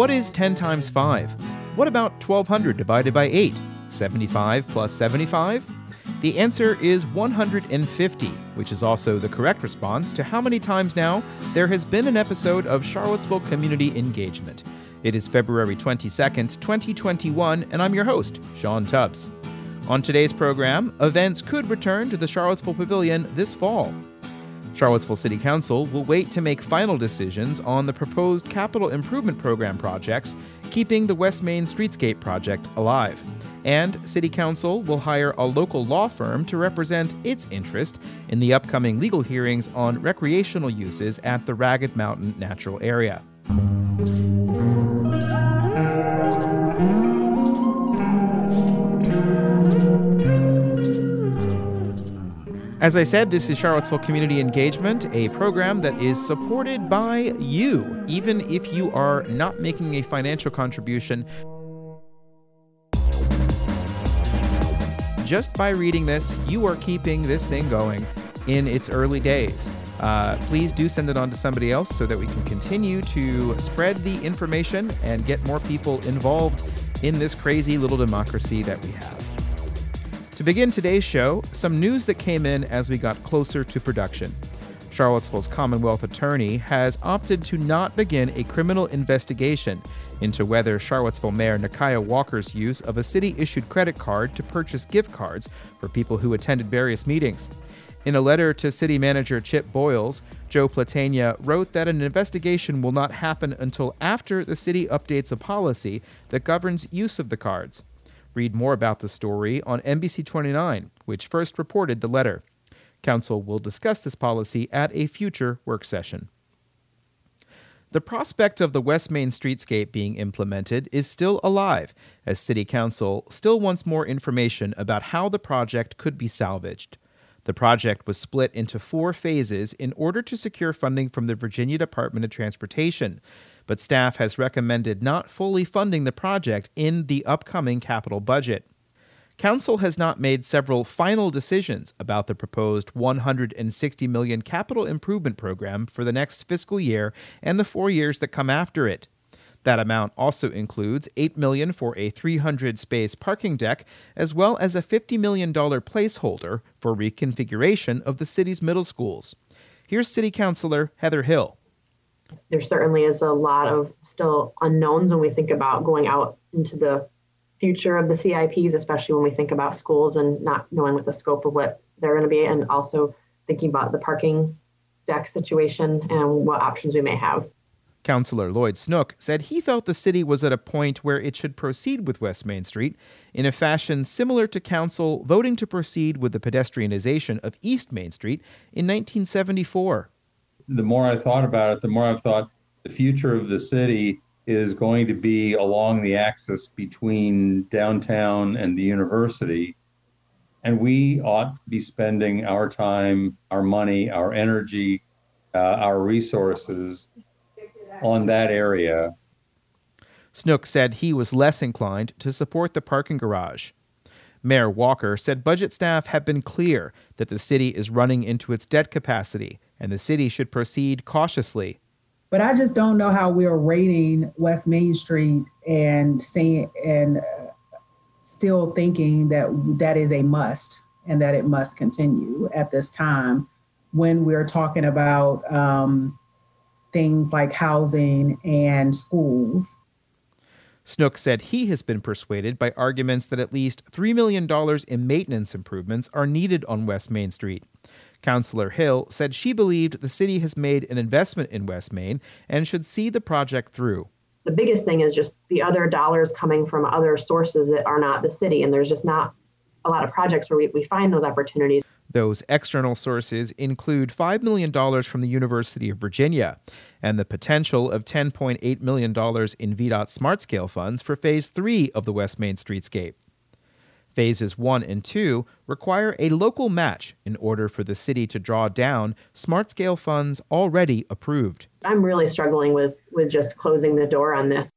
What is 10 times 5? What about 1200 divided by 8? 75 plus 75? The answer is 150, which is also the correct response to how many times now there has been an episode of Charlottesville Community Engagement. It is February 22nd, 2021, and I'm your host, Sean Tubbs. On today's program, events could return to the Charlottesville Pavilion this fall. Charlottesville City Council will wait to make final decisions on the proposed capital improvement program projects, keeping the West Main Streetscape project alive. And City Council will hire a local law firm to represent its interest in the upcoming legal hearings on recreational uses at the Ragged Mountain Natural Area. As I said, this is Charlottesville Community Engagement, a program that is supported by you, even if you are not making a financial contribution. Just by reading this, you are keeping this thing going in its early days. Uh, please do send it on to somebody else so that we can continue to spread the information and get more people involved in this crazy little democracy that we have. To begin today's show, some news that came in as we got closer to production. Charlottesville's Commonwealth Attorney has opted to not begin a criminal investigation into whether Charlottesville Mayor Nikuyah Walker's use of a city issued credit card to purchase gift cards for people who attended various meetings. In a letter to City Manager Chip Boyles, Joe Platania wrote that an investigation will not happen until after the city updates a policy that governs use of the cards. Read more about the story on NBC 29, which first reported the letter. Council will discuss this policy at a future work session. The prospect of the West Main streetscape being implemented is still alive, as City Council still wants more information about how the project could be salvaged. The project was split into four phases in order to secure funding from the Virginia Department of Transportation, but staff has recommended not fully funding the project in the upcoming capital budget. Council has not made several final decisions about the proposed 160 million capital improvement program for the next fiscal year and the 4 years that come after it. That amount also includes 8 million for a 300 space parking deck as well as a 50 million dollar placeholder for reconfiguration of the city's middle schools. Here's City Councilor Heather Hill there certainly is a lot of still unknowns when we think about going out into the future of the CIPs, especially when we think about schools and not knowing what the scope of what they're going to be, and also thinking about the parking deck situation and what options we may have. Councillor Lloyd Snook said he felt the city was at a point where it should proceed with West Main Street in a fashion similar to council voting to proceed with the pedestrianization of East Main Street in 1974 the more I thought about it, the more I've thought the future of the city is going to be along the axis between downtown and the university. And we ought to be spending our time, our money, our energy, uh, our resources on that area. Snook said he was less inclined to support the parking garage. Mayor Walker said budget staff have been clear that the city is running into its debt capacity and the city should proceed cautiously. But I just don't know how we're rating West Main Street and saying and uh, still thinking that that is a must and that it must continue at this time when we're talking about um, things like housing and schools. Snook said he has been persuaded by arguments that at least $3 million in maintenance improvements are needed on West Main Street. Councillor Hill said she believed the city has made an investment in West Main and should see the project through. The biggest thing is just the other dollars coming from other sources that are not the city, and there's just not a lot of projects where we, we find those opportunities. Those external sources include $5 million from the University of Virginia and the potential of $10.8 million in VDOT Smart Scale funds for Phase 3 of the West Main Streetscape. Phases 1 and 2 require a local match in order for the city to draw down smart scale funds already approved. I'm really struggling with, with just closing the door on this.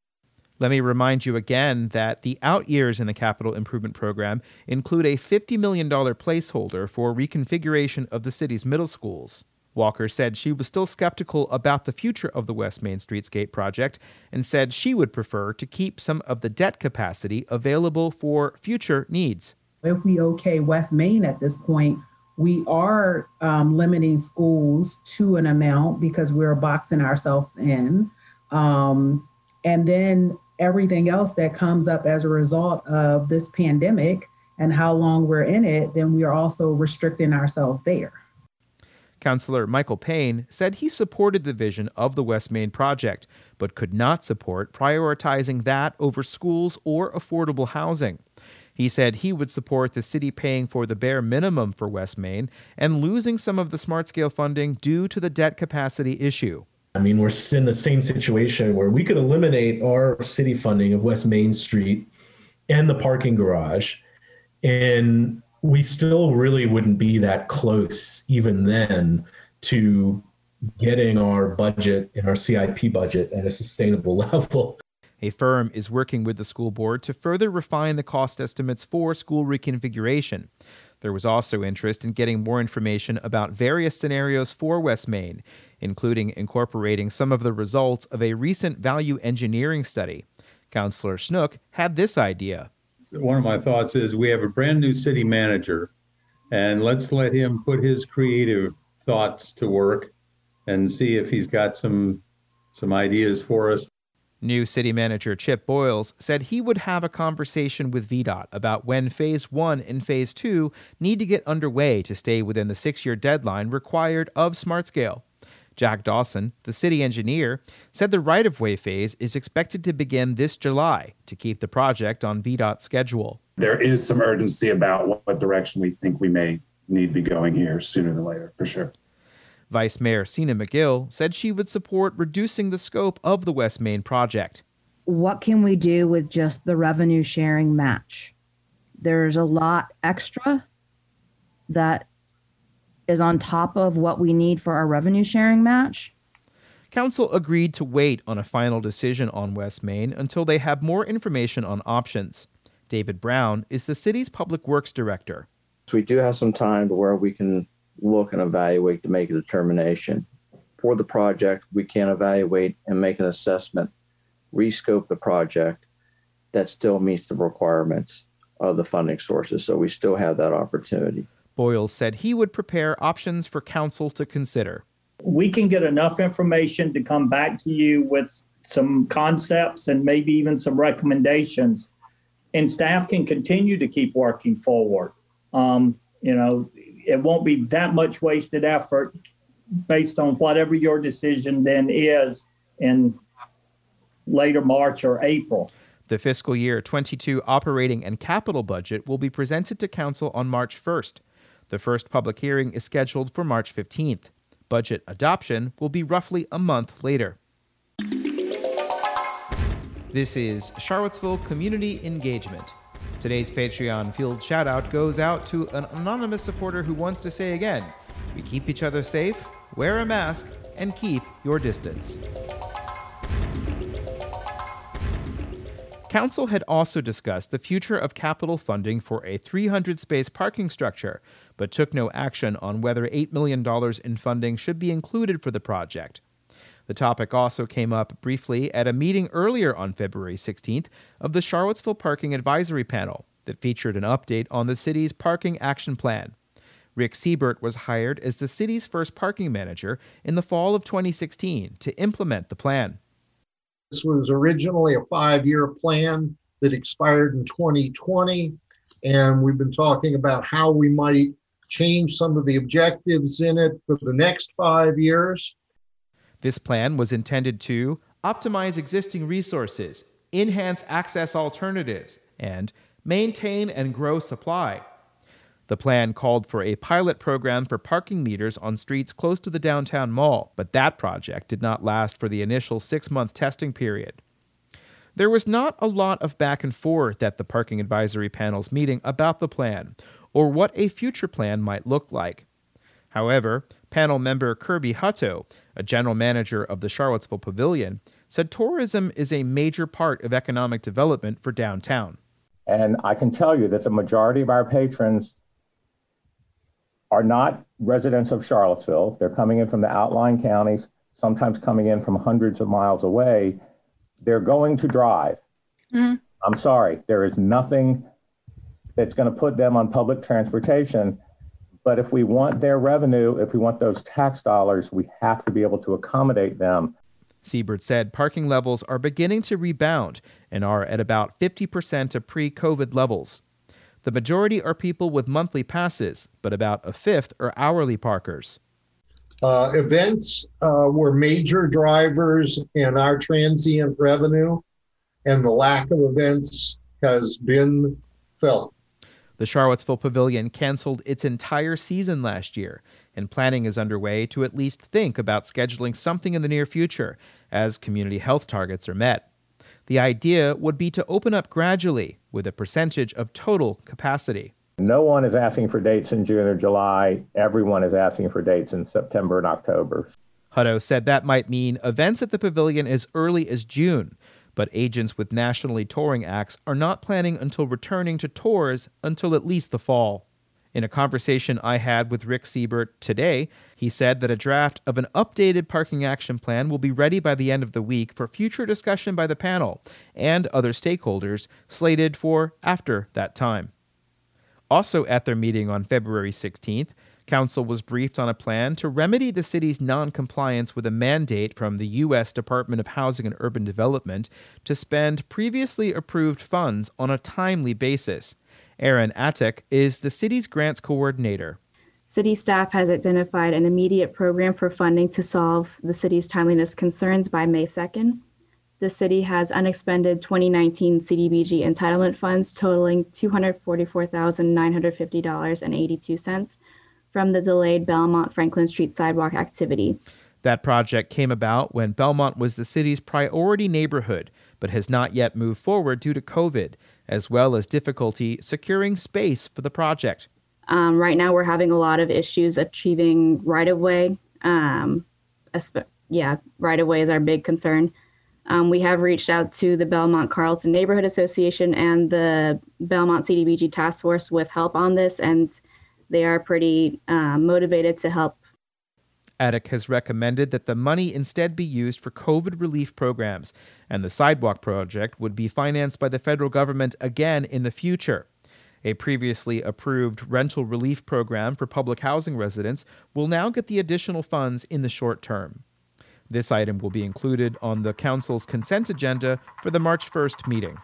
Let me remind you again that the out years in the capital improvement program include a $50 million placeholder for reconfiguration of the city's middle schools. Walker said she was still skeptical about the future of the West Main Streetscape project and said she would prefer to keep some of the debt capacity available for future needs. If we okay West Main at this point, we are um, limiting schools to an amount because we're boxing ourselves in. Um, and then everything else that comes up as a result of this pandemic and how long we're in it, then we are also restricting ourselves there. Councillor Michael Payne said he supported the vision of the West Main project, but could not support prioritizing that over schools or affordable housing. He said he would support the city paying for the bare minimum for West Main and losing some of the smart scale funding due to the debt capacity issue. I mean, we're in the same situation where we could eliminate our city funding of West Main Street and the parking garage, and we still really wouldn't be that close even then to getting our budget and our CIP budget at a sustainable level. A firm is working with the school board to further refine the cost estimates for school reconfiguration. There was also interest in getting more information about various scenarios for West Main, including incorporating some of the results of a recent value engineering study. Councillor Snook had this idea. One of my thoughts is we have a brand new city manager, and let's let him put his creative thoughts to work and see if he's got some some ideas for us New city manager Chip Boyles said he would have a conversation with VDOT about when Phase 1 and Phase 2 need to get underway to stay within the six year deadline required of SmartScale. Jack Dawson, the city engineer, said the right of way phase is expected to begin this July to keep the project on VDOT's schedule. There is some urgency about what direction we think we may need to be going here sooner than later, for sure. Vice Mayor Sena Magill said she would support reducing the scope of the West Main project. What can we do with just the revenue sharing match? There's a lot extra that is on top of what we need for our revenue sharing match. Council agreed to wait on a final decision on West Main until they have more information on options. David Brown is the city's public works director. So we do have some time to where we can look and evaluate to make a determination. For the project, we can evaluate and make an assessment, rescope the project that still meets the requirements of the funding sources. So we still have that opportunity. Boyles said he would prepare options for council to consider. We can get enough information to come back to you with some concepts and maybe even some recommendations. And staff can continue to keep working forward. Um, you know, it won't be that much wasted effort based on whatever your decision then is in later March or April. The fiscal year 22 operating and capital budget will be presented to Council on March 1st. The first public hearing is scheduled for March 15th. Budget adoption will be roughly a month later. This is Charlottesville Community Engagement. Today's Patreon field shoutout goes out to an anonymous supporter who wants to say again we keep each other safe, wear a mask, and keep your distance. Council had also discussed the future of capital funding for a 300 space parking structure, but took no action on whether $8 million in funding should be included for the project. The topic also came up briefly at a meeting earlier on February 16th of the Charlottesville Parking Advisory Panel that featured an update on the city's parking action plan. Rick Siebert was hired as the city's first parking manager in the fall of 2016 to implement the plan. This was originally a five year plan that expired in 2020, and we've been talking about how we might change some of the objectives in it for the next five years. This plan was intended to optimize existing resources, enhance access alternatives, and maintain and grow supply. The plan called for a pilot program for parking meters on streets close to the downtown mall, but that project did not last for the initial six month testing period. There was not a lot of back and forth at the Parking Advisory Panel's meeting about the plan or what a future plan might look like. However, panel member Kirby Hutto, a general manager of the Charlottesville Pavilion, said tourism is a major part of economic development for downtown. And I can tell you that the majority of our patrons are not residents of Charlottesville. They're coming in from the outlying counties, sometimes coming in from hundreds of miles away. They're going to drive. Mhm. I'm sorry, there is nothing that's going to put them on public transportation. But if we want their revenue, if we want those tax dollars, we have to be able to accommodate them. Siebert said parking levels are beginning to rebound and are at about 50% of pre COVID levels. The majority are people with monthly passes, but about a fifth are hourly parkers. Uh, events uh, were major drivers in our transient revenue, and the lack of events has been felt. The Charlottesville Pavilion canceled its entire season last year, and planning is underway to at least think about scheduling something in the near future as community health targets are met. The idea would be to open up gradually with a percentage of total capacity. No one is asking for dates in June or July. Everyone is asking for dates in September and October. Hutto said that might mean events at the pavilion as early as June, but agents with nationally touring acts are not planning until returning to tours until at least the fall. In a conversation I had with Rick Siebert today, he said that a draft of an updated parking action plan will be ready by the end of the week for future discussion by the panel and other stakeholders slated for after that time. Also, at their meeting on February 16th, Council was briefed on a plan to remedy the city's noncompliance with a mandate from the U.S. Department of Housing and Urban Development to spend previously approved funds on a timely basis. Erin Atak is the city's grants coordinator. City staff has identified an immediate program for funding to solve the city's timeliness concerns by May 2nd. The city has unexpended 2019 CDBG entitlement funds totaling $244,950.82 from the delayed Belmont Franklin Street sidewalk activity. That project came about when Belmont was the city's priority neighborhood, but has not yet moved forward due to COVID, as well as difficulty securing space for the project. Um, right now, we're having a lot of issues achieving right of way. Um, yeah, right of way is our big concern. Um, we have reached out to the Belmont Carlton Neighborhood Association and the Belmont CDBG Task Force with help on this, and they are pretty uh, motivated to help. Atak has recommended that the money instead be used for COVID relief programs, and the sidewalk project would be financed by the federal government again in the future. A previously approved rental relief program for public housing residents will now get the additional funds in the short term. This item will be included on the Council's consent agenda for the March 1st meeting.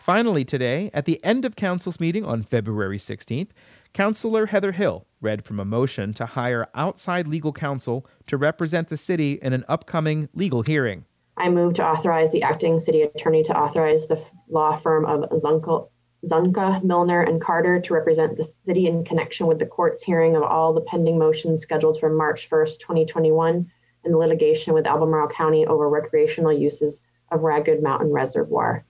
Finally, today, at the end of Council's meeting on February 16th, Councilor Heather Hill read from a motion to hire outside legal counsel to represent the city in an upcoming legal hearing. I move to authorize the acting city attorney to authorize the law firm of Zunka, Zunka, Milnor, and Carter to represent the city in connection with the court's hearing of all the pending motions scheduled for March 1st, 2021, and litigation with Albemarle County over recreational uses of Ragged Mountain Reservoir.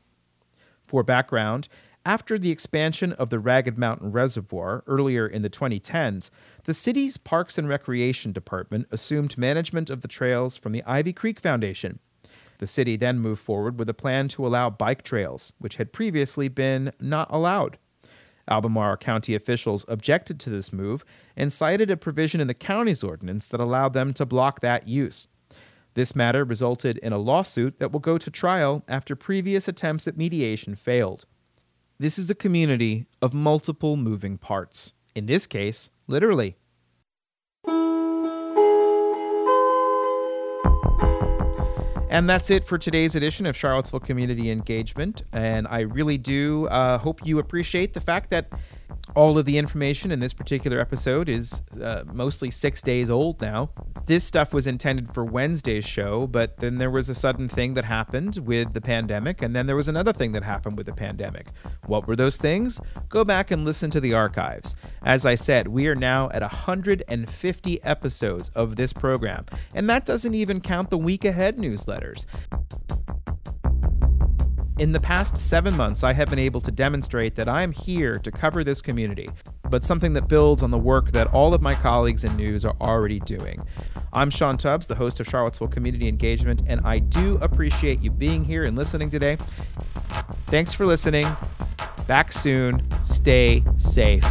For background, after the expansion of the Ragged Mountain Reservoir earlier in the 2010s, the city's Parks and Recreation Department assumed management of the trails from the Ivy Creek Foundation. The city then moved forward with a plan to allow bike trails, which had previously been not allowed. Albemarle County officials objected to this move and cited a provision in the county's ordinance that allowed them to block that use. This matter resulted in a lawsuit that will go to trial after previous attempts at mediation failed. This is a community of multiple moving parts. In this case, literally. And that's it for today's edition of Charlottesville Community Engagement. And I really do uh, hope you appreciate the fact that all of the information in this particular episode is uh, mostly six days old now. This stuff was intended for Wednesday's show, but then there was a sudden thing that happened with the pandemic, and then there was another thing that happened with the pandemic. What were those things? Go back and listen to the archives. As I said, we are now at 150 episodes of this program, and that doesn't even count the week ahead newsletters. In the past seven months, I have been able to demonstrate that I am here to cover this community, but something that builds on the work that all of my colleagues in news are already doing. I'm Sean Tubbs, the host of Charlottesville Community Engagement, and I do appreciate you being here and listening today. Thanks for listening. Back soon. Stay safe.